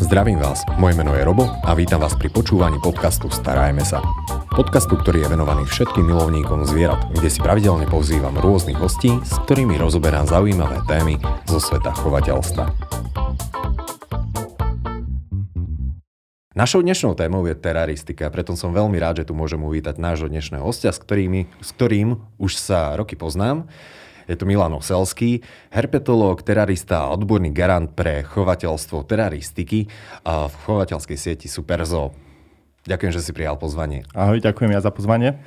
Zdravím vás, moje meno je Robo a vítam vás pri počúvaní podcastu Starajme sa. Podcastu, ktorý je venovaný všetkým milovníkom zvierat, kde si pravidelne pozývam rôznych hostí, s ktorými rozoberám zaujímavé témy zo sveta chovateľstva. Našou dnešnou témou je teraristika, preto som veľmi rád, že tu môžem uvítať nášho dnešného hostia, s, ktorými, s ktorým už sa roky poznám. Je to Milan Oselský, herpetológ, terarista a odborný garant pre chovateľstvo teraristiky a v chovateľskej sieti Superzo. Ďakujem, že si prijal pozvanie. Ahoj, ďakujem ja za pozvanie.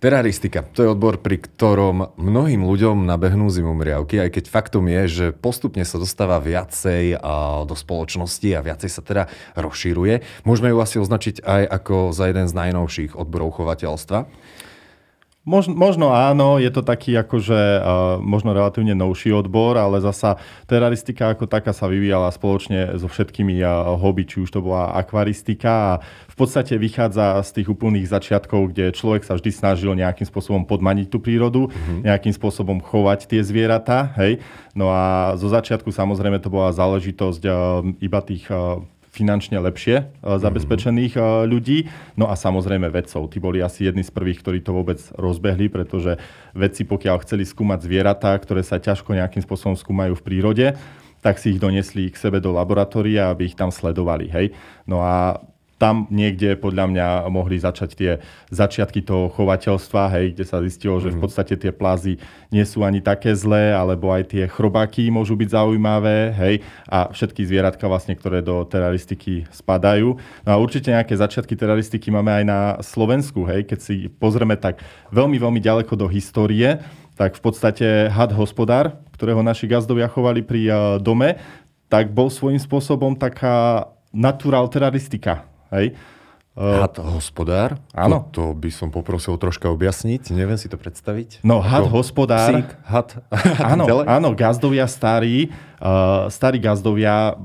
Teraristika, to je odbor, pri ktorom mnohým ľuďom nabehnú zimomriavky, aj keď faktom je, že postupne sa dostáva viacej do spoločnosti a viacej sa teda rozšíruje. Môžeme ju asi označiť aj ako za jeden z najnovších odborov chovateľstva. Možno, možno áno, je to taký akože uh, možno relatívne novší odbor, ale zasa teraristika ako taká sa vyvíjala spoločne so všetkými uh, hobby, či už to bola akvaristika a v podstate vychádza z tých úplných začiatkov, kde človek sa vždy snažil nejakým spôsobom podmaniť tú prírodu, mm-hmm. nejakým spôsobom chovať tie zvieratá, hej. No a zo začiatku samozrejme to bola záležitosť uh, iba tých uh, finančne lepšie e, zabezpečených e, ľudí. No a samozrejme vedcov. Tí boli asi jedni z prvých, ktorí to vôbec rozbehli, pretože vedci, pokiaľ chceli skúmať zvieratá, ktoré sa ťažko nejakým spôsobom skúmajú v prírode, tak si ich donesli k sebe do laboratória, aby ich tam sledovali. Hej? No a tam niekde podľa mňa mohli začať tie začiatky toho chovateľstva, hej, kde sa zistilo, že v mhm. podstate tie plázy nie sú ani také zlé, alebo aj tie chrobáky môžu byť zaujímavé, hej, a všetky zvieratka vlastne, ktoré do teraristiky spadajú. No a určite nejaké začiatky teraristiky máme aj na Slovensku, hej, keď si pozrieme tak veľmi, veľmi ďaleko do histórie, tak v podstate had hospodár, ktorého naši gazdovia chovali pri uh, dome, tak bol svojím spôsobom taká natural teraristika. Hej. Had hospodár? Áno. To, to by som poprosil troška objasniť, neviem si to predstaviť. No, had Ako hospodár. Psík, had. áno, áno, gazdovia starí, uh, starí gazdovia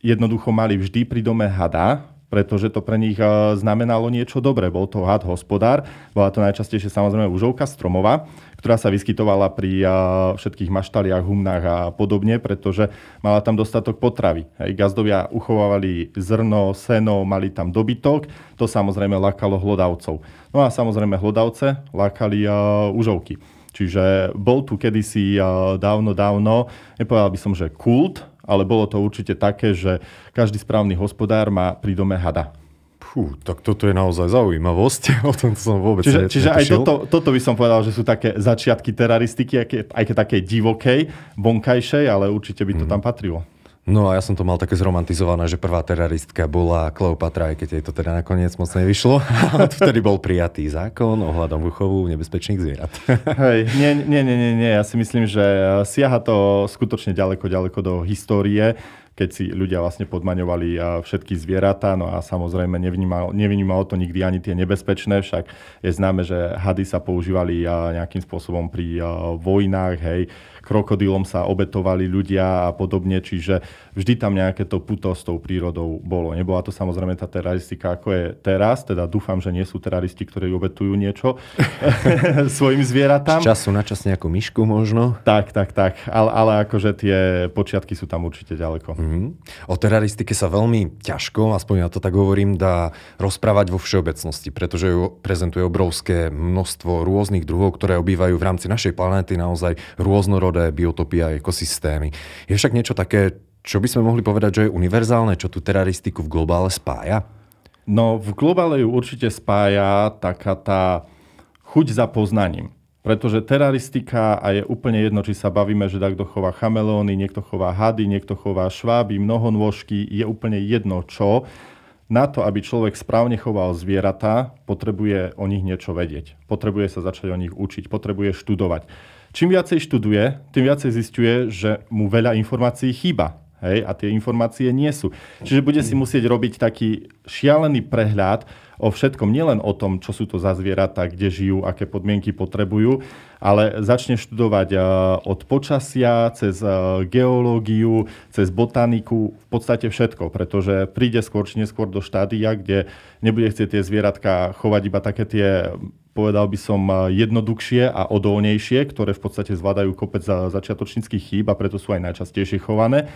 jednoducho mali vždy pri dome hada, pretože to pre nich uh, znamenalo niečo dobré. Bol to had hospodár, bola to najčastejšie samozrejme užovka stromová ktorá sa vyskytovala pri všetkých maštaliach, humnách a podobne, pretože mala tam dostatok potravy. Hej, gazdovia uchovávali zrno, seno, mali tam dobytok, to samozrejme lákalo hlodavcov. No a samozrejme hlodavce lákali užovky. Čiže bol tu kedysi dávno, dávno, nepovedal by som, že kult, ale bolo to určite také, že každý správny hospodár má pri dome hada. Fú, tak toto je naozaj zaujímavosť. O tom som vôbec Čiže, čiže aj toto, toto by som povedal, že sú také začiatky teraristiky, aj keď také divokej, vonkajšej, ale určite by to mm. tam patrilo. No a ja som to mal také zromantizované, že prvá teraristka bola Kleopatra, aj keď jej to teda nakoniec moc nevyšlo. Vtedy bol prijatý zákon ohľadom vychovu nebezpečných zvierat. Hej, nie, nie, nie, nie, nie. Ja si myslím, že siaha to skutočne ďaleko, ďaleko do histórie keď si ľudia vlastne podmaňovali všetky zvieratá, no a samozrejme nevnímalo, nevnímalo to nikdy ani tie nebezpečné, však je známe, že hady sa používali nejakým spôsobom pri vojnách, hej, krokodilom sa obetovali ľudia a podobne, čiže vždy tam nejaké to puto s tou prírodou bolo. Nebola to samozrejme tá teraristika, ako je teraz, teda dúfam, že nie sú teraristi, ktorí obetujú niečo svojim zvieratám. Z času na čas nejakú myšku možno. Tak, tak, tak, ale, ale akože tie počiatky sú tam určite ďaleko. Mm-hmm. O teraristike sa veľmi ťažko, aspoň ja to tak hovorím, dá rozprávať vo všeobecnosti, pretože ju prezentuje obrovské množstvo rôznych druhov, ktoré obývajú v rámci našej planéty naozaj rôznorodé biotopy a ekosystémy. Je však niečo také, čo by sme mohli povedať, že je univerzálne, čo tú teraristiku v globále spája? No, v globále ju určite spája taká tá chuť za poznaním. Pretože teraristika, a je úplne jedno, či sa bavíme, že takto chová chameleóny, niekto chová hady, niekto chová šváby, mnohonôžky, je úplne jedno čo. Na to, aby človek správne choval zvieratá, potrebuje o nich niečo vedieť. Potrebuje sa začať o nich učiť, potrebuje študovať. Čím viacej študuje, tým viacej zistuje, že mu veľa informácií chýba. Hej, a tie informácie nie sú. Čiže bude si musieť robiť taký šialený prehľad o všetkom, nielen o tom, čo sú to za zvieratá, kde žijú, aké podmienky potrebujú, ale začne študovať eh, od počasia, cez eh, geológiu, cez botaniku, v podstate všetko, pretože príde skôr či neskôr do štádia, kde nebude chcieť tie zvieratka chovať iba také tie povedal by som, eh, jednoduchšie a odolnejšie, ktoré v podstate zvládajú kopec začiatočníckých chýb a preto sú aj najčastejšie chované.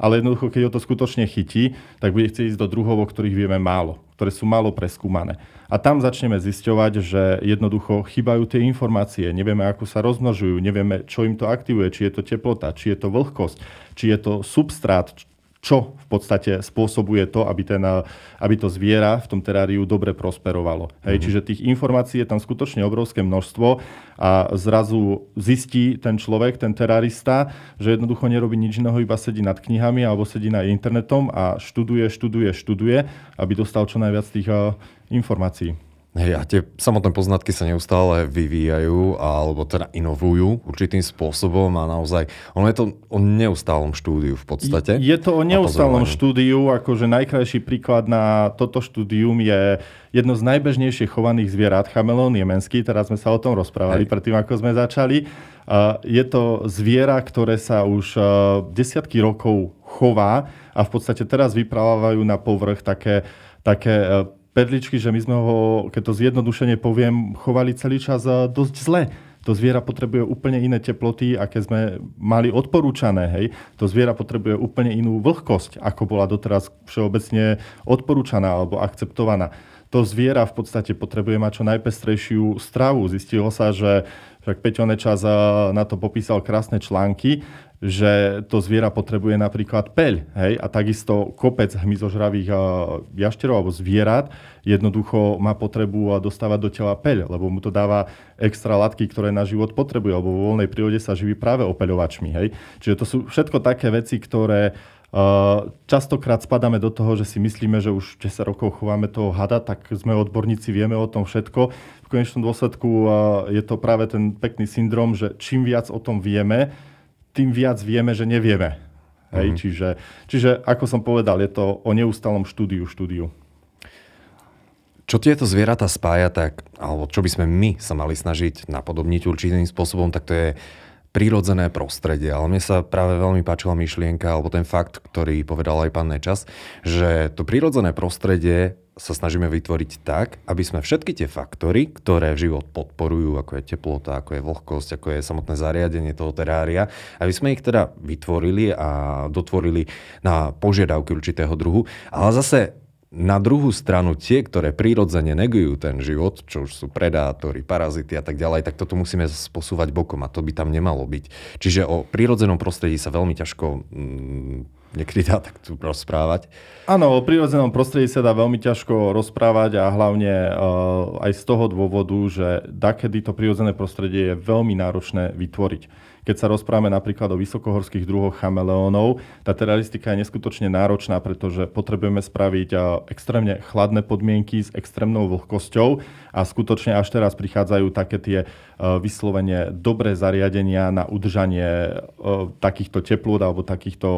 Ale jednoducho, keď ho to skutočne chytí, tak bude chcieť ísť do druhov, o ktorých vieme málo, ktoré sú málo preskúmané. A tam začneme zisťovať, že jednoducho chýbajú tie informácie, nevieme, ako sa rozmnožujú, nevieme, čo im to aktivuje, či je to teplota, či je to vlhkosť, či je to substrát, čo v podstate spôsobuje to, aby, ten, aby to zviera v tom teráriu dobre prosperovalo. Hej, mm-hmm. Čiže tých informácií je tam skutočne obrovské množstvo a zrazu zistí ten človek, ten terarista, že jednoducho nerobí nič iného, iba sedí nad knihami alebo sedí na internetom a študuje, študuje, študuje, aby dostal čo najviac tých uh, informácií. Hej, a tie samotné poznatky sa neustále vyvíjajú alebo teda inovujú určitým spôsobom a naozaj, ono je to o neustálom štúdiu v podstate. Je to o neustálom štúdiu, akože najkrajší príklad na toto štúdium je jedno z najbežnejšie chovaných zvierat, chamelón jemenský, teraz sme sa o tom rozprávali Hej. predtým, ako sme začali. Je to zviera, ktoré sa už desiatky rokov chová a v podstate teraz vyprávajú na povrch také, také perličky, že my sme ho, keď to zjednodušene poviem, chovali celý čas eh, dosť zle. To zviera potrebuje úplne iné teploty, aké sme mali odporúčané. Hej. To zviera potrebuje úplne inú vlhkosť, ako bola doteraz všeobecne odporúčaná alebo akceptovaná. To zviera v podstate potrebuje mať čo najpestrejšiu stravu. Zistilo sa, že však Peťo Nečas na to popísal krásne články, že to zviera potrebuje napríklad peľ. Hej? A takisto kopec hmyzožravých jašterov alebo zvierat jednoducho má potrebu dostávať do tela peľ, lebo mu to dáva extra látky, ktoré na život potrebuje, lebo vo voľnej prírode sa živí práve opeľovačmi. Hej? Čiže to sú všetko také veci, ktoré Častokrát spadáme do toho, že si myslíme, že už 10 rokov chováme toho hada, tak sme odborníci, vieme o tom všetko. V konečnom dôsledku je to práve ten pekný syndrom, že čím viac o tom vieme, tým viac vieme, že nevieme. Hej? Mm-hmm. Čiže, čiže, ako som povedal, je to o neustálom štúdiu, štúdiu. Čo tieto zvieratá spája, tak, alebo čo by sme my sa mali snažiť napodobniť určitým spôsobom, tak to je prírodzené prostredie. Ale mne sa práve veľmi páčila myšlienka, alebo ten fakt, ktorý povedal aj pán Nečas, že to prírodzené prostredie sa snažíme vytvoriť tak, aby sme všetky tie faktory, ktoré život podporujú, ako je teplota, ako je vlhkosť, ako je samotné zariadenie toho terária, aby sme ich teda vytvorili a dotvorili na požiadavky určitého druhu. Ale zase na druhú stranu tie, ktoré prírodzene negujú ten život, čo už sú predátory, parazity a tak ďalej, tak toto musíme posúvať bokom a to by tam nemalo byť. Čiže o prírodzenom prostredí sa veľmi ťažko mm, niekedy dá tak tu rozprávať. Áno, o prírodzenom prostredí sa dá veľmi ťažko rozprávať a hlavne uh, aj z toho dôvodu, že dakedy to prírodzené prostredie je veľmi náročné vytvoriť. Keď sa rozprávame napríklad o vysokohorských druhoch chameleónov, tá teraristika je neskutočne náročná, pretože potrebujeme spraviť extrémne chladné podmienky s extrémnou vlhkosťou a skutočne až teraz prichádzajú také tie vyslovene dobré zariadenia na udržanie takýchto teplôt alebo takýchto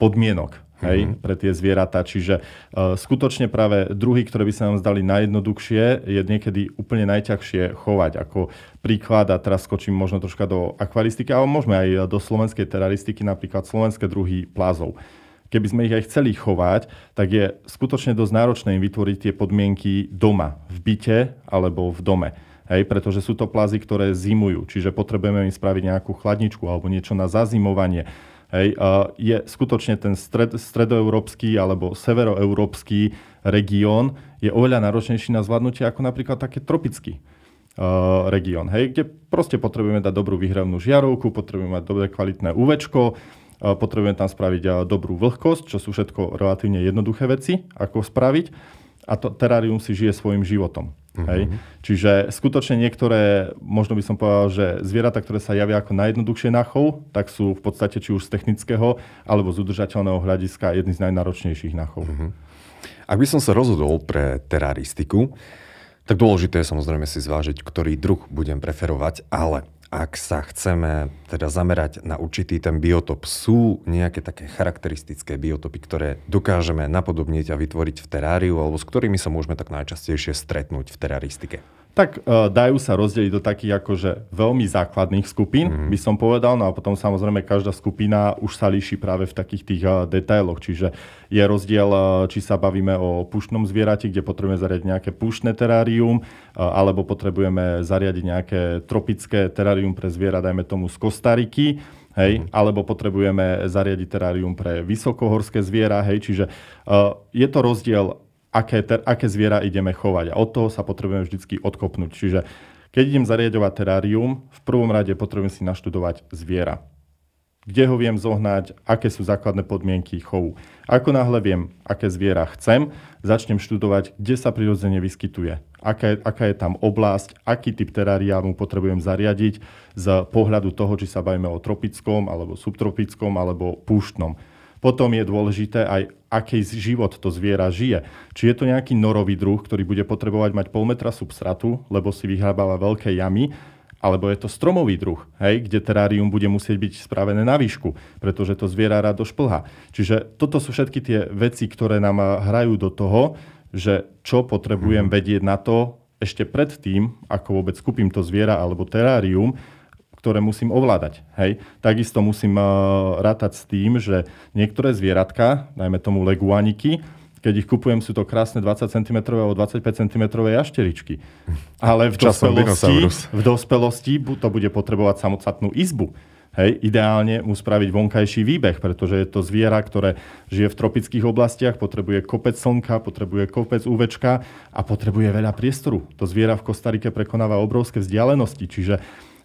podmienok hej, mm-hmm. pre tie zvieratá. Čiže uh, skutočne práve druhy, ktoré by sa nám zdali najjednoduchšie, je niekedy úplne najťažšie chovať. Ako príklad, a teraz skočím možno troška do akvaristiky, ale môžeme aj do slovenskej teraristiky, napríklad slovenské druhy plázov. Keby sme ich aj chceli chovať, tak je skutočne dosť náročné im vytvoriť tie podmienky doma, v byte alebo v dome. Hej, pretože sú to plazy, ktoré zimujú, čiže potrebujeme im spraviť nejakú chladničku alebo niečo na zazimovanie hej, je skutočne ten stred, stredoeurópsky alebo severoeurópsky región je oveľa náročnejší na zvládnutie ako napríklad také tropický uh, región, hej, kde proste potrebujeme dať dobrú vyhravnú žiarovku, potrebujeme mať dobré kvalitné UVčko, uh, potrebujeme tam spraviť uh, dobrú vlhkosť, čo sú všetko relatívne jednoduché veci, ako spraviť a to terárium si žije svojim životom. Mm-hmm. Hej? Čiže skutočne niektoré, možno by som povedal, že zvieratá, ktoré sa javia ako najjednoduchšie na chov, tak sú v podstate či už z technického alebo z udržateľného hľadiska jedný z najnáročnejších na chov. Mm-hmm. Ak by som sa rozhodol pre teraristiku, tak dôležité je samozrejme si zvážiť, ktorý druh budem preferovať, ale ak sa chceme teda zamerať na určitý ten biotop, sú nejaké také charakteristické biotopy, ktoré dokážeme napodobniť a vytvoriť v teráriu, alebo s ktorými sa môžeme tak najčastejšie stretnúť v teraristike? Tak uh, dajú sa rozdeliť do takých akože veľmi základných skupín, mm-hmm. by som povedal, no a potom samozrejme každá skupina už sa líši práve v takých tých uh, detailoch, čiže je rozdiel, uh, či sa bavíme o pušnom zvierati, kde potrebujeme zariadiť nejaké pušné terárium, uh, alebo potrebujeme zariadiť nejaké tropické terárium pre zviera, dajme tomu z Kostariky, hej, mm-hmm. alebo potrebujeme zariadiť terárium pre vysokohorské zviera, hej, čiže uh, je to rozdiel aké, ter, aké zviera ideme chovať. A od toho sa potrebujeme vždy odkopnúť. Čiže keď idem zariadovať terárium, v prvom rade potrebujem si naštudovať zviera. Kde ho viem zohnať, aké sú základné podmienky chovu. Ako náhle viem, aké zviera chcem, začnem študovať, kde sa prirodzene vyskytuje, aká je, aká je tam oblasť, aký typ terária mu potrebujem zariadiť z pohľadu toho, či sa bavíme o tropickom, alebo subtropickom, alebo púštnom. Potom je dôležité aj, aký život to zviera žije. Či je to nejaký norový druh, ktorý bude potrebovať mať pol metra substratu, lebo si vyhrábava veľké jamy, alebo je to stromový druh, hej, kde terárium bude musieť byť spravené na výšku, pretože to zviera rado šplha. Čiže toto sú všetky tie veci, ktoré nám hrajú do toho, že čo potrebujem mhm. vedieť na to ešte pred tým, ako vôbec kúpim to zviera alebo terárium, ktoré musím ovládať. Hej. Takisto musím uh, rátať s tým, že niektoré zvieratka, najmä tomu leguaniky, keď ich kupujem, sú to krásne 20 cm alebo 25 cm jašteričky. Ale v dospelosti, v dospelosti to bude potrebovať samostatnú izbu. Hej, ideálne mu spraviť vonkajší výbeh, pretože je to zviera, ktoré žije v tropických oblastiach, potrebuje kopec slnka, potrebuje kopec UVčka a potrebuje veľa priestoru. To zviera v Kostarike prekonáva obrovské vzdialenosti, čiže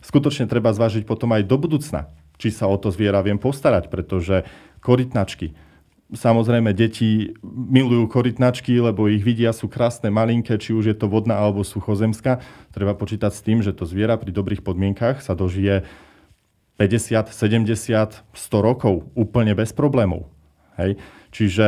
skutočne treba zvážiť potom aj do budúcna, či sa o to zviera viem postarať, pretože korytnačky, Samozrejme, deti milujú korytnačky, lebo ich vidia, sú krásne, malinké, či už je to vodná alebo suchozemská. Treba počítať s tým, že to zviera pri dobrých podmienkach sa dožije 50, 70, 100 rokov úplne bez problémov. Hej? Čiže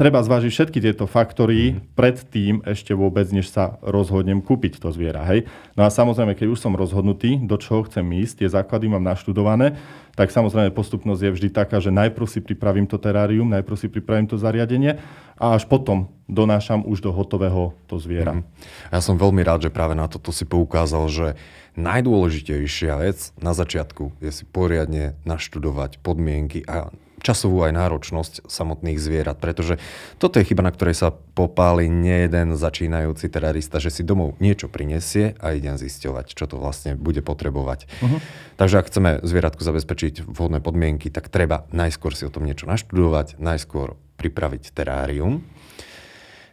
treba zvážiť všetky tieto faktory mm. pred tým ešte vôbec, než sa rozhodnem kúpiť to zviera. Hej? No a samozrejme, keď už som rozhodnutý, do čoho chcem ísť, tie základy mám naštudované, tak samozrejme postupnosť je vždy taká, že najprv si pripravím to terárium, najprv si pripravím to zariadenie a až potom donášam už do hotového to zviera. Mm. Ja som veľmi rád, že práve na toto si poukázal, že najdôležitejšia vec na začiatku je si poriadne naštudovať podmienky a časovú aj náročnosť samotných zvierat, pretože toto je chyba, na ktorej sa popáli nejeden začínajúci terarista, že si domov niečo prinesie a idem zisťovať, čo to vlastne bude potrebovať. Uh-huh. Takže ak chceme zvieratku zabezpečiť vhodné podmienky, tak treba najskôr si o tom niečo naštudovať, najskôr pripraviť terárium.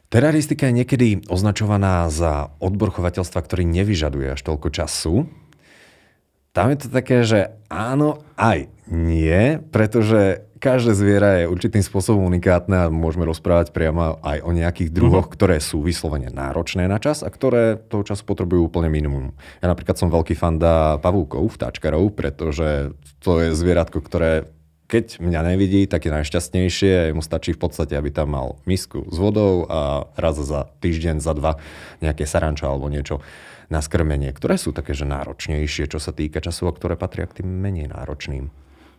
Teraristika je niekedy označovaná za odbor chovateľstva, ktorý nevyžaduje až toľko času. Tam je to také, že áno, aj nie, pretože každé zviera je určitým spôsobom unikátne a môžeme rozprávať priamo aj o nejakých druhoch, uh-huh. ktoré sú vyslovene náročné na čas a ktoré toho času potrebujú úplne minimum. Ja napríklad som veľký fanda pavúkov, vtáčkarov, pretože to je zvieratko, ktoré keď mňa nevidí, tak je najšťastnejšie. Mu stačí v podstate, aby tam mal misku s vodou a raz za týždeň, za dva nejaké saranča alebo niečo na skrmenie, ktoré sú také, že náročnejšie, čo sa týka času a ktoré patria k tým menej náročným.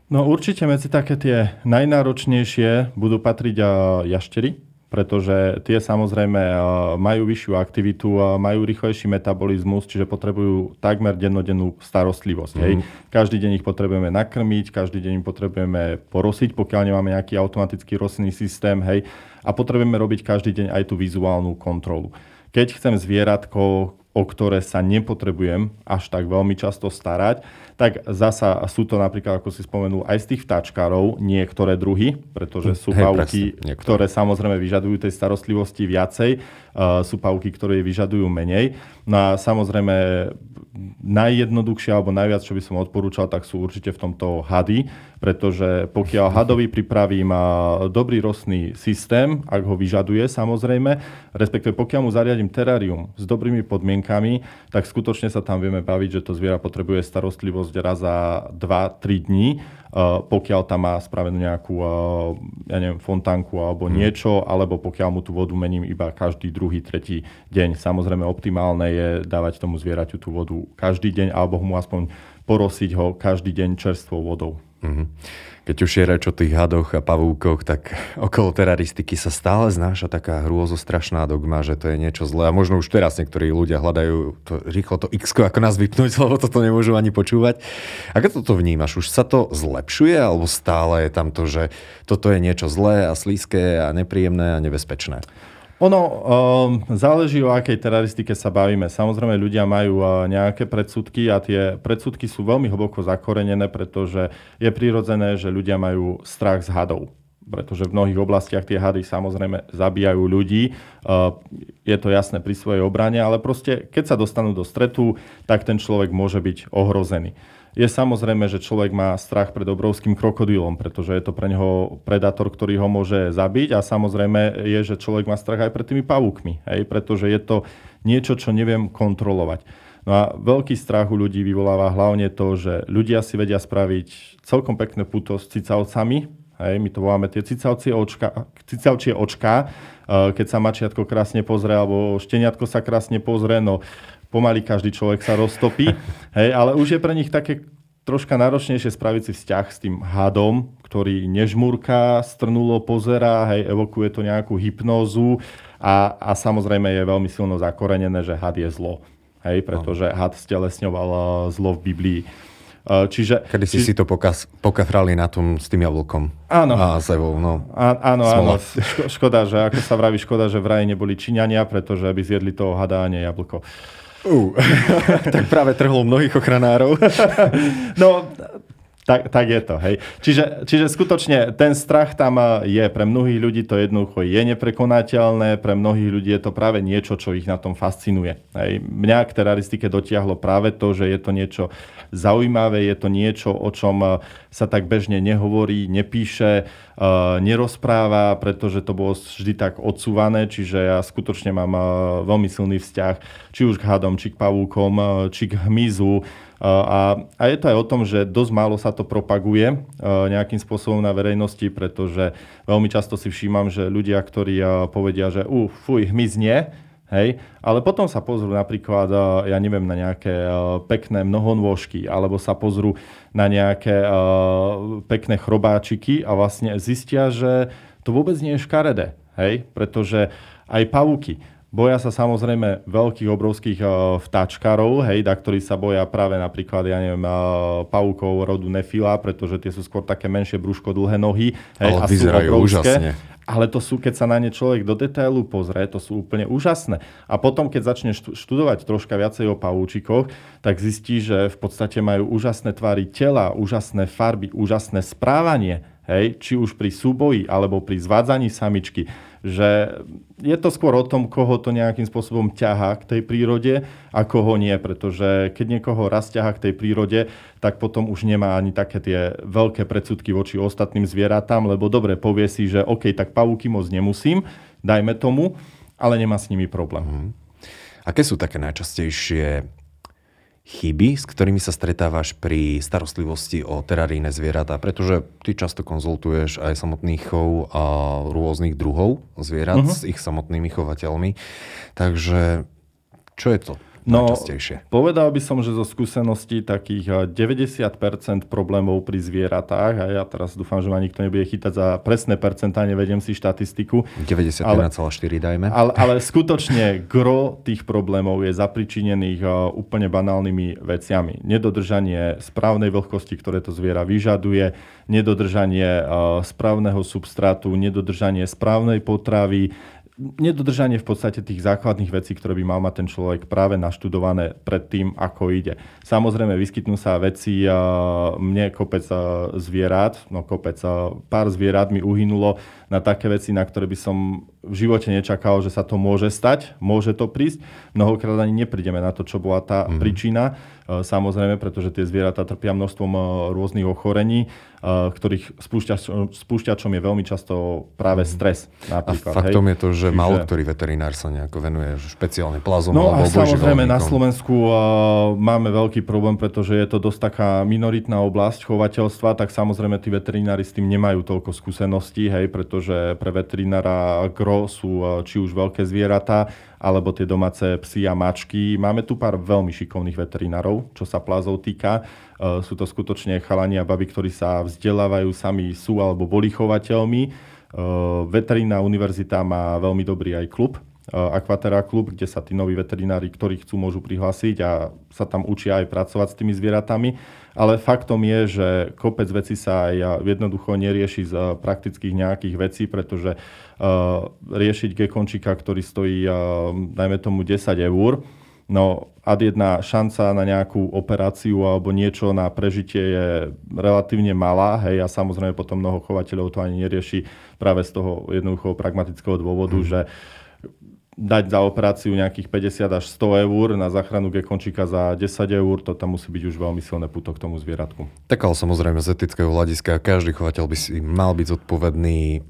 No určite medzi také tie najnáročnejšie budú patriť jaštery, pretože tie samozrejme majú vyššiu aktivitu, majú rýchlejší metabolizmus, čiže potrebujú takmer dennodennú starostlivosť. Mm. Hej. Mhm. Každý deň ich potrebujeme nakrmiť, každý deň ich potrebujeme porosiť, pokiaľ nemáme nejaký automatický rostlinný systém. Hej. A potrebujeme robiť každý deň aj tú vizuálnu kontrolu. Keď chcem zvieratko, o ktoré sa nepotrebujem až tak veľmi často starať, tak zasa sú to napríklad, ako si spomenul, aj z tých vtáčkarov niektoré druhy, pretože sú hey, pavky, presne, ktoré samozrejme vyžadujú tej starostlivosti viacej, sú pavky, ktoré vyžadujú menej. No a samozrejme najjednoduchšie alebo najviac, čo by som odporúčal, tak sú určite v tomto hady, pretože pokiaľ hadovi pripravím dobrý rostný systém, ak ho vyžaduje samozrejme, respektíve pokiaľ mu zariadím terárium s dobrými podmienkami, tak skutočne sa tam vieme baviť, že to zviera potrebuje starostlivosť raz za 2-3 dní, pokiaľ tam má spravenú nejakú ja neviem, fontánku alebo hmm. niečo, alebo pokiaľ mu tú vodu mením iba každý druhý, tretí deň. Samozrejme optimálne je dávať tomu zvieraťu tú vodu každý deň alebo mu aspoň porosiť ho každý deň čerstvou vodou. Mm-hmm. Keď už je reč o tých hadoch a pavúkoch, tak okolo teraristiky sa stále znáša taká hrôzostrašná dogma, že to je niečo zlé. A možno už teraz niektorí ľudia hľadajú to, rýchlo to x ako nás vypnúť, lebo toto nemôžu ani počúvať. Ako toto vnímaš? Už sa to zlepšuje, alebo stále je tam to, že toto je niečo zlé a slízke a nepríjemné a nebezpečné? Ono um, záleží o akej teraristike sa bavíme. Samozrejme, ľudia majú uh, nejaké predsudky a tie predsudky sú veľmi hlboko zakorenené, pretože je prirodzené, že ľudia majú strach z hadov pretože v mnohých oblastiach tie hady samozrejme zabíjajú ľudí. Uh, je to jasné pri svojej obrane, ale proste keď sa dostanú do stretu, tak ten človek môže byť ohrozený je samozrejme, že človek má strach pred obrovským krokodílom, pretože je to pre neho predátor, ktorý ho môže zabiť a samozrejme je, že človek má strach aj pred tými pavúkmi, hej, pretože je to niečo, čo neviem kontrolovať. No a veľký strach u ľudí vyvoláva hlavne to, že ľudia si vedia spraviť celkom pekné puto s cicavcami, hej, my to voláme tie cicavcie očka, cicavčie očka, eh, keď sa mačiatko krásne pozrie, alebo šteniatko sa krásne pozrie, no pomaly každý človek sa roztopí, hej, ale už je pre nich také troška náročnejšie spraviť si vzťah s tým hadom, ktorý nežmúrka, strnulo pozera, hej, evokuje to nejakú hypnózu a, a samozrejme je veľmi silno zakorenené, že had je zlo. Hej, pretože had stelesňoval eh, zlo v Biblii. Eh, čiže, Kedy si či... si to pokaz, pokafrali na tom s tým jablkom. Áno. A sevou, no. Á, áno, Smola. áno. Škoda, že ako sa vraví, škoda, že v raji neboli Číňania, pretože by zjedli toho hada a nie jablko. Uh, tak práve trhlo mnohých ochranárov. no, tak, tak je to, hej. Čiže, čiže skutočne ten strach tam eh, je. Pre mnohých ľudí to jednoducho je neprekonateľné, pre mnohých ľudí je to práve niečo, čo ich na tom fascinuje. Hej. Mňa k teraristike dotiahlo práve to, že je to niečo zaujímavé, je to niečo, o čom eh, sa tak bežne nehovorí, nepíše, eh, nerozpráva, pretože to bolo vždy tak odsúvané, čiže ja skutočne mám veľmi silný vzťah či už k hadom, či k pavúkom, či k hmyzu, a, a je to aj o tom, že dosť málo sa to propaguje nejakým spôsobom na verejnosti, pretože veľmi často si všímam, že ľudia, ktorí povedia, že uh, fuj, hmyz nie, Hej? Ale potom sa pozrú napríklad, e, ja neviem, na nejaké pekné mnohonôžky, alebo sa pozrú na nejaké pekné chrobáčiky a vlastne zistia, že to vôbec nie je škaredé. Hej? Pretože aj pavúky Boja sa samozrejme veľkých, obrovských vtáčkarov, hej, da, ktorí sa boja práve napríklad, ja neviem, pavúkov rodu nefila, pretože tie sú skôr také menšie brúško, dlhé nohy. Hej, Ale a vyzerajú sú úžasne. Ale to sú, keď sa na ne človek do detailu pozrie, to sú úplne úžasné. A potom, keď začne študovať troška viacej o pavúčikoch, tak zistí, že v podstate majú úžasné tvary tela, úžasné farby, úžasné správanie hej, či už pri súboji alebo pri zvádzaní samičky, že je to skôr o tom, koho to nejakým spôsobom ťahá k tej prírode a koho nie, pretože keď niekoho raz ťahá k tej prírode, tak potom už nemá ani také tie veľké predsudky voči ostatným zvieratám, lebo dobre povie si, že OK, tak pavúky moc nemusím, dajme tomu, ale nemá s nimi problém. Mm. Aké sú také najčastejšie chyby, s ktorými sa stretávaš pri starostlivosti o teraríne zvieratá, pretože ty často konzultuješ aj samotných chov a rôznych druhov zvierat uh-huh. s ich samotnými chovateľmi. Takže čo je to? No, povedal by som, že zo skúseností takých 90% problémov pri zvieratách, a ja teraz dúfam, že ma nikto nebude chytať za presné percentá, nevediem si štatistiku. 91,4 dajme. Ale, ale skutočne gro tých problémov je zapričinených úplne banálnymi veciami. Nedodržanie správnej vlhkosti, ktoré to zviera vyžaduje, nedodržanie správneho substrátu, nedodržanie správnej potravy, nedodržanie v podstate tých základných vecí, ktoré by mal mať ten človek práve naštudované pred tým, ako ide. Samozrejme, vyskytnú sa veci, mne kopec zvierat, no kopec, pár zvierat mi uhynulo na také veci, na ktoré by som v živote nečakal, že sa to môže stať, môže to prísť. Mnohokrát ani neprídeme na to, čo bola tá mm. príčina. E, samozrejme, pretože tie zvieratá trpia množstvom e, rôznych ochorení, e, ktorých spúšťačom, spúšťačom je veľmi často práve mhm. stres. Napríklad, a faktom hej. je to, že Čiže... málo ktorý veterinár sa nejako venuje špeciálne plazom no, alebo a samozrejme na Slovensku uh, máme veľký problém, pretože je to dosť taká minoritná oblasť chovateľstva, tak samozrejme tí veterinári s tým nemajú toľko skúseností, hej, pretože pre veterinára gro sú uh, či už veľké zvieratá, alebo tie domáce psy a mačky. Máme tu pár veľmi šikovných veterinárov, čo sa plázov týka. E, sú to skutočne chalani a baby, ktorí sa vzdelávajú, sami sú alebo boli chovateľmi. E, veterínna univerzita má veľmi dobrý aj klub, e, Aquaterra klub, kde sa tí noví veterinári, ktorí chcú, môžu prihlásiť a sa tam učia aj pracovať s tými zvieratami. Ale faktom je, že kopec vecí sa aj jednoducho nerieši z praktických nejakých vecí, pretože uh, riešiť gekončika, ktorý stojí, uh, dajme tomu, 10 eur, No, ad jedna šanca na nejakú operáciu alebo niečo na prežitie je relatívne malá, hej, a samozrejme potom mnoho chovateľov to ani nerieši práve z toho jednoduchého pragmatického dôvodu, mm. že dať za operáciu nejakých 50 až 100 eur, na záchranu gekončíka za 10 eur, to tam musí byť už veľmi silné puto k tomu zvieratku. Tak ale samozrejme z etického hľadiska každý chovateľ by si mal byť zodpovedný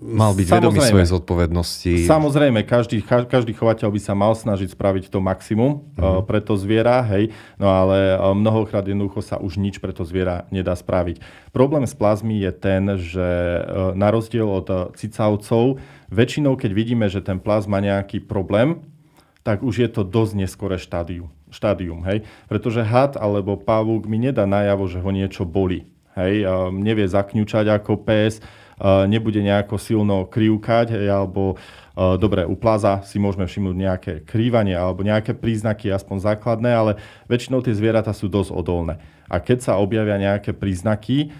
mal byť vedomý svojej zodpovednosti. Samozrejme, každý, každý chovateľ by sa mal snažiť spraviť to maximum uh-huh. pre to zviera, hej, no ale e, mnohokrát jednoducho sa už nič pre to zviera nedá spraviť. Problém s plazmy je ten, že e, na rozdiel od cicavcov, väčšinou keď vidíme, že ten plaz má nejaký problém, tak už je to dosť neskore štádium, štádium hej? pretože had alebo pavúk mi nedá najavo, že ho niečo boli. Hej, nevie zakňučať ako pes, nebude nejako silno krivkať, alebo dobre, u plaza si môžeme všimnúť nejaké krývanie alebo nejaké príznaky, aspoň základné, ale väčšinou tie zvieratá sú dosť odolné. A keď sa objavia nejaké príznaky,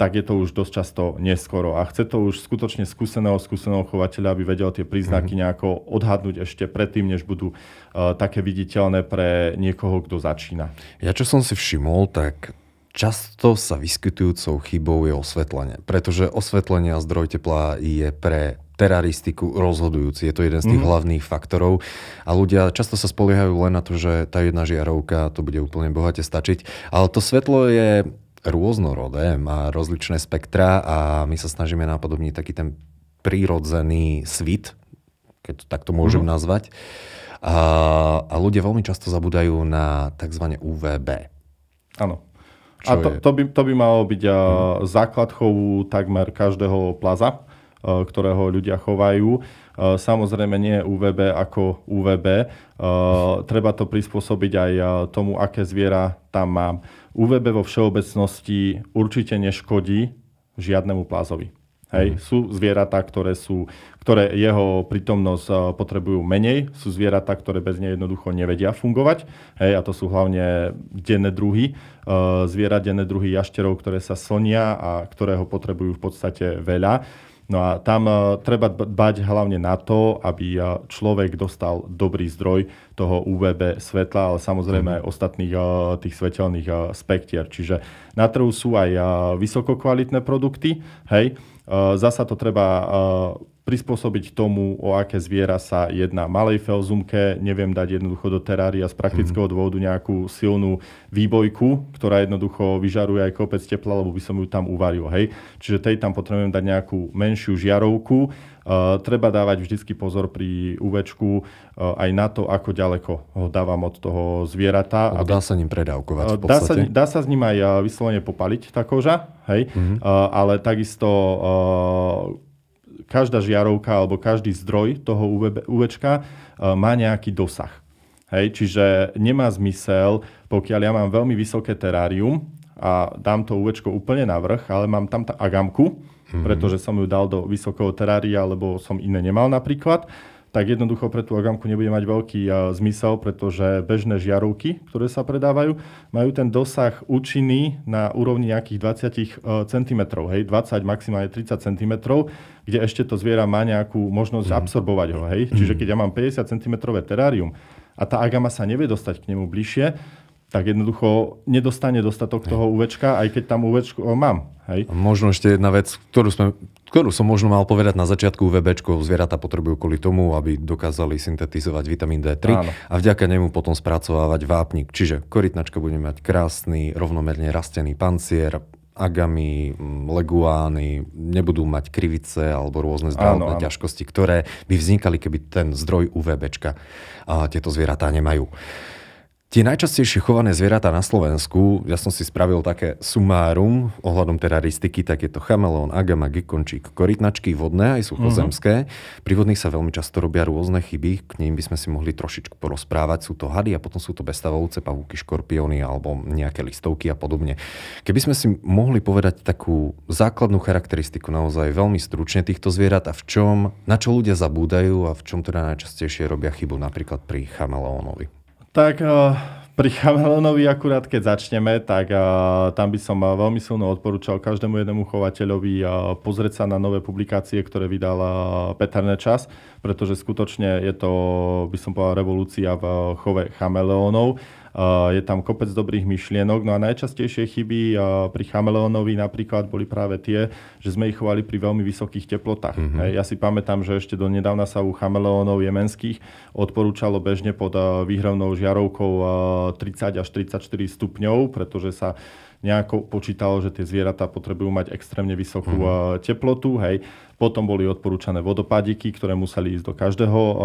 tak je to už dosť často neskoro. A chce to už skutočne skúseného, skúseného chovateľa, aby vedel tie príznaky mm-hmm. nejako odhadnúť ešte predtým, než budú uh, také viditeľné pre niekoho, kto začína. Ja čo som si všimol, tak Často sa vyskytujúcou chybou je osvetlenie, pretože osvetlenie a zdroj tepla je pre teraristiku rozhodujúci. Je to jeden z tých mm. hlavných faktorov a ľudia často sa spoliehajú len na to, že tá jedna žiarovka to bude úplne bohate stačiť. Ale to svetlo je rôznorodé, má rozličné spektra a my sa snažíme napodobniť taký ten prírodzený svit, keď to takto môžem mm. nazvať. A, a ľudia veľmi často zabudajú na tzv. UVB. Áno. A to, to, by, to by malo byť uh, základ chovu takmer každého plaza, uh, ktorého ľudia chovajú. Samozrejme nie UVB ako UVB. Treba to prispôsobiť aj tomu, aké zviera tam mám. UVB vo všeobecnosti určite neškodí žiadnemu plázovi. Hej, mm. Sú zvieratá, ktoré, sú, ktoré jeho prítomnosť potrebujú menej, sú zvieratá, ktoré bez nej jednoducho nevedia fungovať. Hej, a to sú hlavne denné druhy, uh, zviera denné druhy jašterov, ktoré sa slnia a ktorého potrebujú v podstate veľa. No a tam uh, treba dbať hlavne na to, aby uh, človek dostal dobrý zdroj toho UVB svetla, ale samozrejme aj ostatných uh, tých svetelných spektier. Čiže na trhu sú aj vysokokvalitné produkty, hej, Zasa to treba prispôsobiť tomu, o aké zviera sa jedná. Malej felzumke neviem dať jednoducho do terária z praktického mhm. dôvodu nejakú silnú výbojku, ktorá jednoducho vyžaruje aj kopec tepla, lebo by som ju tam uvaril. Hej? Čiže tej tam potrebujem dať nejakú menšiu žiarovku. Uh, treba dávať vždycky pozor pri UVčku uh, aj na to, ako ďaleko ho dávam od toho zvierata. Aby... Dá sa ním predávkovať v Dá sa, dá sa s ním aj vyslovene popaliť tá koža, hej? Mm-hmm. Uh, ale takisto každá žiarovka alebo každý zdroj toho UV, UVčka má nejaký dosah. Hej, čiže nemá zmysel, pokiaľ ja mám veľmi vysoké terárium a dám to UVčko úplne na vrch, ale mám tam tá agamku, mm-hmm. pretože som ju dal do vysokého terária, lebo som iné nemal napríklad, tak jednoducho pre tú agamku nebude mať veľký zmysel, pretože bežné žiarovky, ktoré sa predávajú, majú ten dosah účinný na úrovni nejakých 20 uh, cm, hej, 20, maximálne 30 cm, kde ešte to zviera má nejakú možnosť mm. absorbovať ho. Hej. Čiže keď ja mám 50 cm terárium a tá agama sa nevie dostať k nemu bližšie, tak jednoducho nedostane dostatok toho UVčka, aj keď tam UVčko mám. Hej. Možno ešte jedna vec, ktorú, sme, ktorú som možno mal povedať na začiatku, UVBčko zvieratá potrebujú kvôli tomu, aby dokázali syntetizovať vitamín D3 Áno. a vďaka nemu potom spracovávať vápnik. Čiže korytnačka bude mať krásny, rovnomerne rastený pancier, agamy, leguány, nebudú mať krivice alebo rôzne zdravotné ťažkosti, ktoré by vznikali, keby ten zdroj UVBčka a tieto zvieratá nemajú. Tie najčastejšie chované zvieratá na Slovensku, ja som si spravil také sumárum ohľadom teraristiky, tak je to chamelón, agama, gikončík, korytnačky vodné aj suchozemské. Uh-huh. Pri vodných sa veľmi často robia rôzne chyby, k ním by sme si mohli trošičku porozprávať. Sú to hady a potom sú to bestavovce, pavúky, škorpióny alebo nejaké listovky a podobne. Keby sme si mohli povedať takú základnú charakteristiku naozaj veľmi stručne týchto zvierat a v čom, na čo ľudia zabúdajú a v čom teda najčastejšie robia chybu napríklad pri chamelónovi. Tak uh, pri chameleonovi akurát, keď začneme, tak uh, tam by som uh, veľmi silno odporúčal každému jednému chovateľovi pozrieť sa na nové publikácie, ktoré vydal uh, Peter Nečas, pretože skutočne je to, by som povedal, revolúcia v chove chameleónov je tam kopec dobrých myšlienok. No a najčastejšie chyby pri chameleónovi napríklad boli práve tie, že sme ich chovali pri veľmi vysokých teplotách. Mm-hmm. Ja si pamätám, že ešte do nedávna sa u chameleónov jemenských odporúčalo bežne pod výhravnou žiarovkou 30 až 34 stupňov, pretože sa nejako počítalo, že tie zvieratá potrebujú mať extrémne vysokú mm-hmm. teplotu. Hej. Potom boli odporúčané vodopádiky, ktoré museli ísť do každého uh,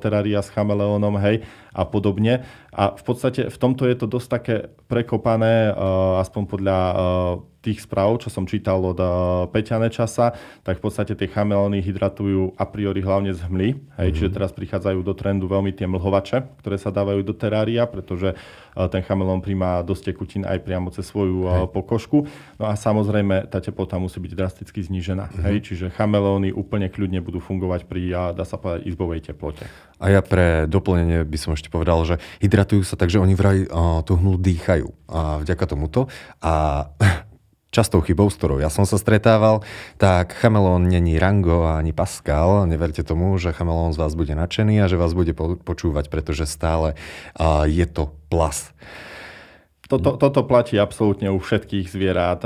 terária s chameleónom, hej, a podobne. A v podstate v tomto je to dosť také prekopané, uh, aspoň podľa uh, tých správ, čo som čítal od uh, Peťa Nečasa, tak v podstate tie chameleóny hydratujú a priori hlavne z hmly. Hej, mm-hmm. Čiže teraz prichádzajú do trendu veľmi tie mlhovače, ktoré sa dávajú do terária, pretože uh, ten chameleón príjma dosť tekutín aj priamo cez svoju uh, pokožku. No a samozrejme tá teplota musí byť drasticky znížená. Mm-hmm. Hej, čiže chamelóny úplne kľudne budú fungovať pri, dá sa povedať, izbovej teplote. A ja pre doplnenie by som ešte povedal, že hydratujú sa tak, že oni vraj tú hmlu dýchajú. A vďaka tomuto. A častou chybou, s ktorou ja som sa stretával, tak chamelón není Rango ani Pascal. Neverte tomu, že chamelón z vás bude nadšený a že vás bude počúvať, pretože stále je to plas. Toto, toto platí absolútne u všetkých zvierat.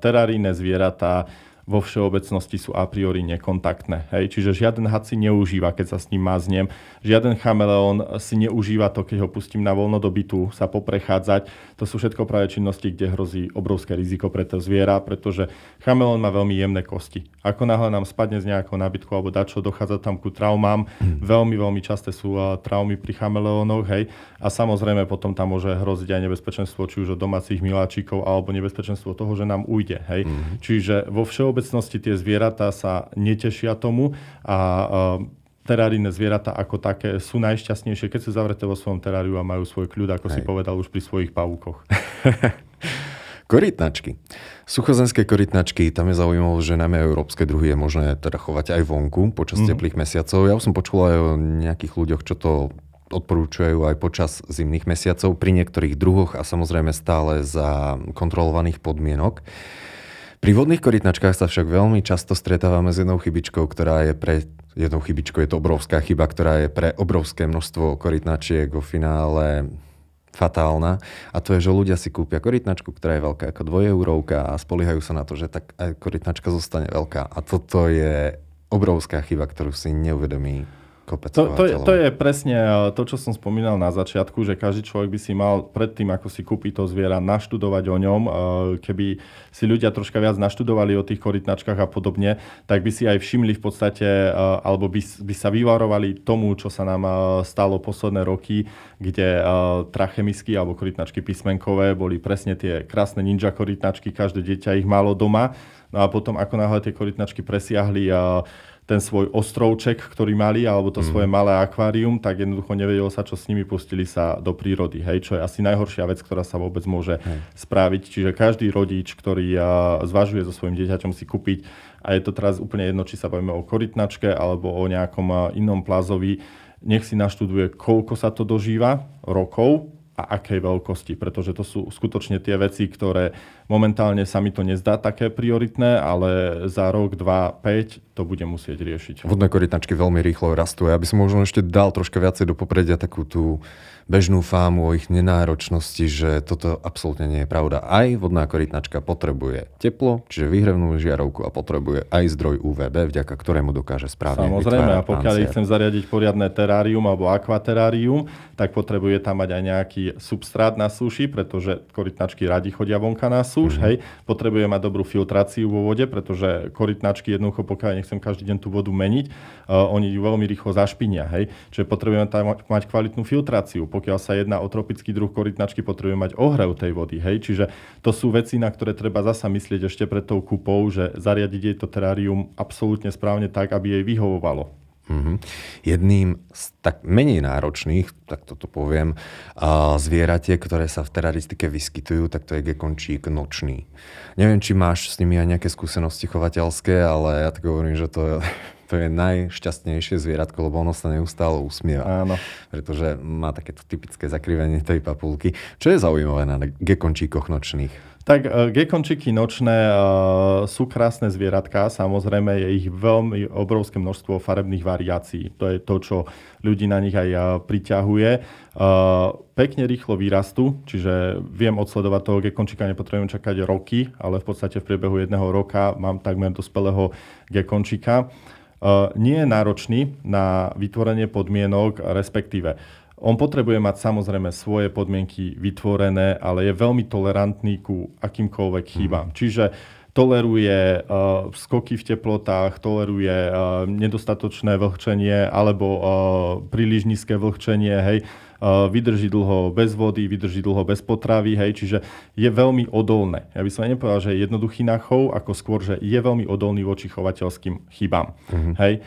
Teraríne zvieratá vo všeobecnosti sú a priori nekontaktné. Hej? Čiže žiaden had si neužíva, keď sa s ním maznem. Žiaden chameleón si neužíva to, keď ho pustím na voľno do bytu, sa poprechádzať. To sú všetko práve činnosti, kde hrozí obrovské riziko pre to zviera, pretože chameleón má veľmi jemné kosti. Ako náhle nám spadne z nejakého nábytku alebo dačo, dochádza tam ku traumám. Mm. Veľmi, veľmi časté sú uh, traumy pri chameleónoch. Hej? A samozrejme potom tam môže hroziť aj nebezpečenstvo či už od domácich miláčikov alebo nebezpečenstvo toho, že nám ujde. Hej? Mm. Čiže vo všeobecnosti všeobecnosti tie zvieratá sa netešia tomu a terárijné zvieratá ako také sú najšťastnejšie, keď sú zavreté vo svojom teráriu a majú svoj kľud, ako Hej. si povedal už pri svojich pavúkoch. Korytnačky. Suchozemské korytnačky, tam je zaujímavé, že najmä európske druhy je možné teda chovať aj vonku počas mm-hmm. teplých mesiacov. Ja už som počul aj o nejakých ľuďoch, čo to odporúčajú aj počas zimných mesiacov pri niektorých druhoch a samozrejme stále za kontrolovaných podmienok. Pri vodných korytnačkách sa však veľmi často stretávame s jednou chybičkou, ktorá je pre jednou chybičkou, je to obrovská chyba, ktorá je pre obrovské množstvo korytnačiek vo finále fatálna. A to je, že ľudia si kúpia korytnačku, ktorá je veľká ako dvojeurovka a spoliehajú sa na to, že tak aj korytnačka zostane veľká. A toto je obrovská chyba, ktorú si neuvedomí kopec to, to, je, to je presne eh, to, čo som spomínal na začiatku, že každý človek by si mal predtým, ako si kúpi to zviera, naštudovať o ňom. Eh, keby si ľudia troška viac naštudovali o tých korytnačkách a podobne, tak by si aj všimli v podstate, eh, alebo by, by sa vyvarovali tomu, čo sa nám stalo posledné roky, kde trachemisky alebo korytnačky písmenkové boli presne tie krásne ninja korytnačky, každé dieťa ich malo doma. No a potom, ako náhle tie korytnačky presiahli ten svoj ostrovček, ktorý mali, alebo to mm. svoje malé akvárium, tak jednoducho nevedelo sa, čo s nimi pustili sa do prírody. Hej, čo je asi najhoršia vec, ktorá sa vôbec môže hej. spraviť. Čiže každý rodič, ktorý zvažuje so svojím dieťaťom si kúpiť, a je to teraz úplne jedno, či sa bavíme o korytnačke alebo o nejakom inom plazovi, nech si naštuduje, koľko sa to dožíva rokov, a akej veľkosti, pretože to sú skutočne tie veci, ktoré Momentálne sa mi to nezdá také prioritné, ale za rok, 2, 5 to bude musieť riešiť. Vodné korytnačky veľmi rýchlo rastú. Ja by som možno ešte dal troška viacej do popredia takú tú bežnú fámu o ich nenáročnosti, že toto absolútne nie je pravda. Aj vodná korytnačka potrebuje teplo, čiže vyhrevnú žiarovku a potrebuje aj zdroj UVB, vďaka ktorému dokáže správne Samozrejme, a pokiaľ ich chcem zariadiť poriadne terárium alebo akvaterárium, tak potrebuje tam mať aj nejaký substrát na súši, pretože korytnačky radi chodia vonka na súš, mm-hmm. hej. Potrebuje mať dobrú filtráciu vo vode, pretože korytnačky jednoducho, pokiaľ nechcem každý deň tú vodu meniť, uh, oni ju veľmi rýchlo zašpinia, hej. Čiže potrebujeme tam mať kvalitnú filtráciu pokiaľ sa jedná o tropický druh korytnačky, potrebujeme mať ohrev tej vody. Hej? Čiže to sú veci, na ktoré treba zasa myslieť ešte pred tou kupou, že zariadiť jej to terárium absolútne správne tak, aby jej vyhovovalo. Mm-hmm. Jedným z tak menej náročných, tak toto poviem, uh, zvieratie, ktoré sa v teraristike vyskytujú, tak to je gekončík nočný. Neviem, či máš s nimi aj nejaké skúsenosti chovateľské, ale ja tak hovorím, že to to je najšťastnejšie zvieratko, lebo ono sa neustále usmieva. Áno. Pretože má takéto typické zakrivenie tej papulky. Čo je zaujímavé na gekončíkoch nočných? Tak uh, gekončiky nočné uh, sú krásne zvieratká, samozrejme je ich veľmi obrovské množstvo farebných variácií. To je to, čo ľudí na nich aj uh, priťahuje. Pekne rýchlo vyrastú, čiže viem odsledovať toho gekončika, nepotrebujem čakať roky, ale v podstate v priebehu jedného roka mám takmer dospelého gekončika. Nie je náročný na vytvorenie podmienok, respektíve on potrebuje mať samozrejme svoje podmienky vytvorené, ale je veľmi tolerantný ku akýmkoľvek chybám. Mm. Čiže toleruje uh, skoky v teplotách, toleruje uh, nedostatočné vlhčenie alebo uh, príliš nízke vlhčenie, hej vydrží dlho bez vody, vydrží dlho bez potravy, hej, čiže je veľmi odolné. Ja by som nepovedal, že je jednoduchý na chov, ako skôr, že je veľmi odolný voči chovateľským chybám. Uh-huh. Hej.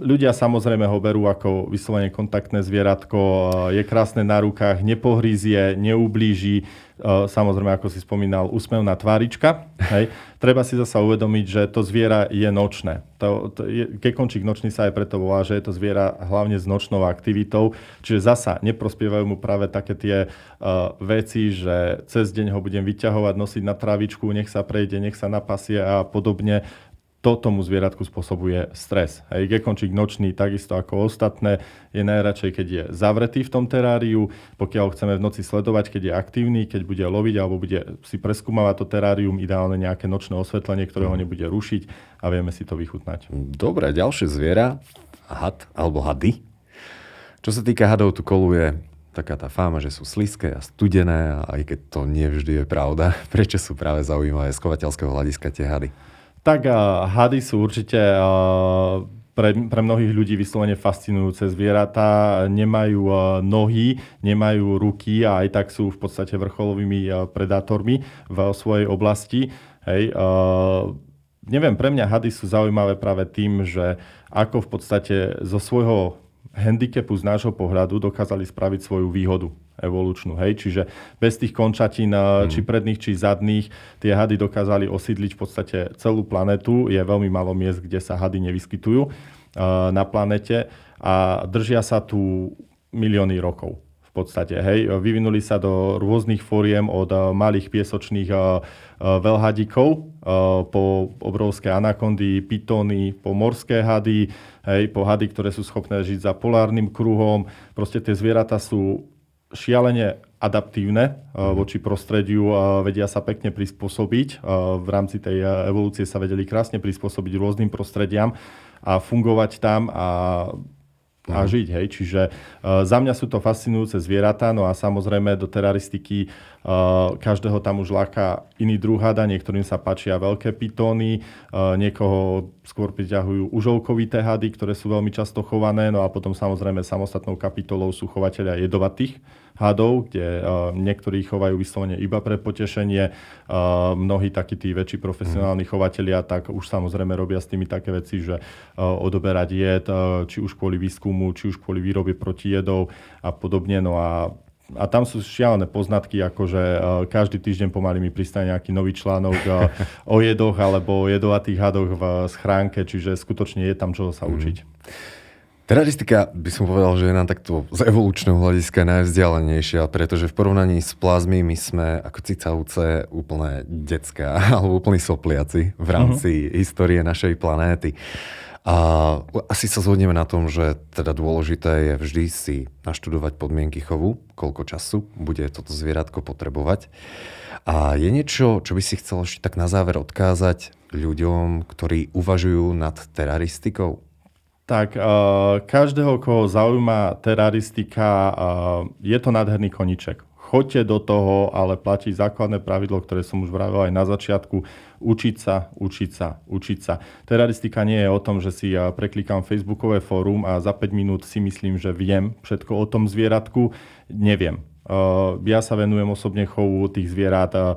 Ľudia samozrejme ho berú ako vyslovene kontaktné zvieratko, je krásne na rukách, nepohrízie, neublíži, samozrejme, ako si spomínal, úsmevná tvárička. Hej. Treba si zasa uvedomiť, že to zviera je nočné. To, to je, kekončík nočný sa aj preto volá, že je to zviera hlavne s nočnou aktivitou, čiže zasa neprospievajú mu práve také tie uh, veci, že cez deň ho budem vyťahovať, nosiť na trávičku, nech sa prejde, nech sa napasie a podobne to tomu zvieratku spôsobuje stres. Hej, gekončík nočný, takisto ako ostatné, je najradšej, keď je zavretý v tom teráriu. Pokiaľ ho chceme v noci sledovať, keď je aktívny, keď bude loviť alebo bude si preskúmavať to terárium, ideálne nejaké nočné osvetlenie, ktoré ho nebude rušiť a vieme si to vychutnať. Dobre, ďalšie zviera, had alebo hady. Čo sa týka hadov, tu koluje taká tá fáma, že sú sliské a studené, aj keď to nie vždy je pravda. Prečo sú práve zaujímavé z chovateľského hľadiska tie hady? Tak uh, hady sú určite uh, pre, pre mnohých ľudí vyslovene fascinujúce zvieratá. Nemajú nohy, nemajú ruky a aj tak sú v podstate vrcholovými predátormi v svojej oblasti. Hej, uh, neviem, pre mňa hady sú zaujímavé práve tým, že ako v podstate zo svojho handicapu z nášho pohľadu dokázali spraviť svoju výhodu evolučnú. Hej? Čiže bez tých končatín, mm. či predných, či zadných, tie hady dokázali osídliť v podstate celú planetu. Je veľmi málo miest, kde sa hady nevyskytujú uh, na planete a držia sa tu milióny rokov podstate. Hej. Vyvinuli sa do rôznych fóriem od uh, malých piesočných uh, uh, veľhadíkov po obrovské anakondy, pitóny, po morské hady, hej, po hady, ktoré sú schopné žiť za polárnym kruhom. Proste tie zvieratá sú šialene adaptívne mm. voči prostrediu, vedia sa pekne prispôsobiť. V rámci tej evolúcie sa vedeli krásne prispôsobiť rôznym prostrediam a fungovať tam a a mhm. žiť. Hej. Čiže uh, za mňa sú to fascinujúce zvieratá, no a samozrejme do teraristiky uh, každého tam už láka iný druh hada, niektorým sa páčia veľké pitóny, uh, niekoho skôr priťahujú užovkovité hady, ktoré sú veľmi často chované, no a potom samozrejme samostatnou kapitolou sú chovateľia jedovatých hadov, kde uh, niektorí chovajú vyslovene iba pre potešenie. Uh, mnohí takí tí väčší profesionálni mm. chovatelia tak už samozrejme robia s tými také veci, že uh, odoberať jed, či už kvôli výskumu, či už kvôli výrobe protijedov a podobne. No a a tam sú šialené poznatky, akože uh, každý týždeň pomaly mi pristane nejaký nový článok o jedoch alebo o jedovatých hadoch v schránke, čiže skutočne je tam čo sa mhm. učiť. Mm. Teraristika by som povedal, že je nám takto z evolučného hľadiska najvzdialenejšia, pretože v porovnaní s plazmy my sme ako cicavce úplne detská alebo úplní sopliaci v rámci uh-huh. histórie našej planéty. A asi sa zhodneme na tom, že teda dôležité je vždy si naštudovať podmienky chovu, koľko času bude toto zvieratko potrebovať. A je niečo, čo by si chcel ešte tak na záver odkázať ľuďom, ktorí uvažujú nad teraristikou? Tak uh, každého, koho zaujíma teraristika, uh, je to nádherný koniček. Choďte do toho, ale platí základné pravidlo, ktoré som už vravil aj na začiatku. Učiť sa, učiť sa, učiť sa. Teraristika nie je o tom, že si ja preklikám facebookové fórum a za 5 minút si myslím, že viem všetko o tom zvieratku. Neviem. Ja sa venujem osobne chovu tých zvierat uh,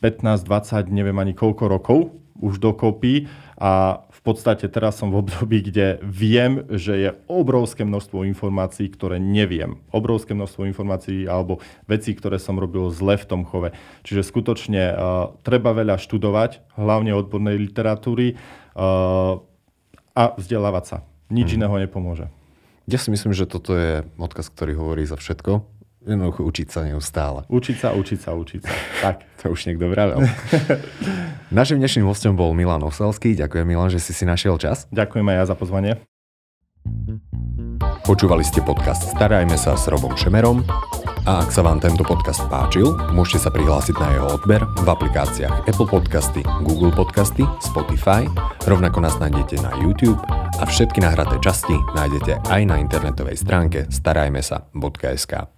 15, 20, neviem ani koľko rokov už dokopy a podstate teraz som v období, kde viem, že je obrovské množstvo informácií, ktoré neviem. Obrovské množstvo informácií alebo vecí, ktoré som robil zle v tom chove. Čiže skutočne uh, treba veľa študovať, hlavne odbornej literatúry uh, a vzdelávať sa. Nič hmm. iného nepomôže. Ja si myslím, že toto je odkaz, ktorý hovorí za všetko Jednoducho učiť sa neustále. Učiť sa, učiť sa, učiť sa. Tak. to už niekto vravel. Našim dnešným hostom bol Milan Oselský. Ďakujem Milan, že si si našiel čas. Ďakujem aj ja za pozvanie. Počúvali ste podcast Starajme sa s Robom Šemerom a ak sa vám tento podcast páčil, môžete sa prihlásiť na jeho odber v aplikáciách Apple Podcasty, Google Podcasty, Spotify, rovnako nás nájdete na YouTube a všetky nahraté časti nájdete aj na internetovej stránke starajmesa.sk.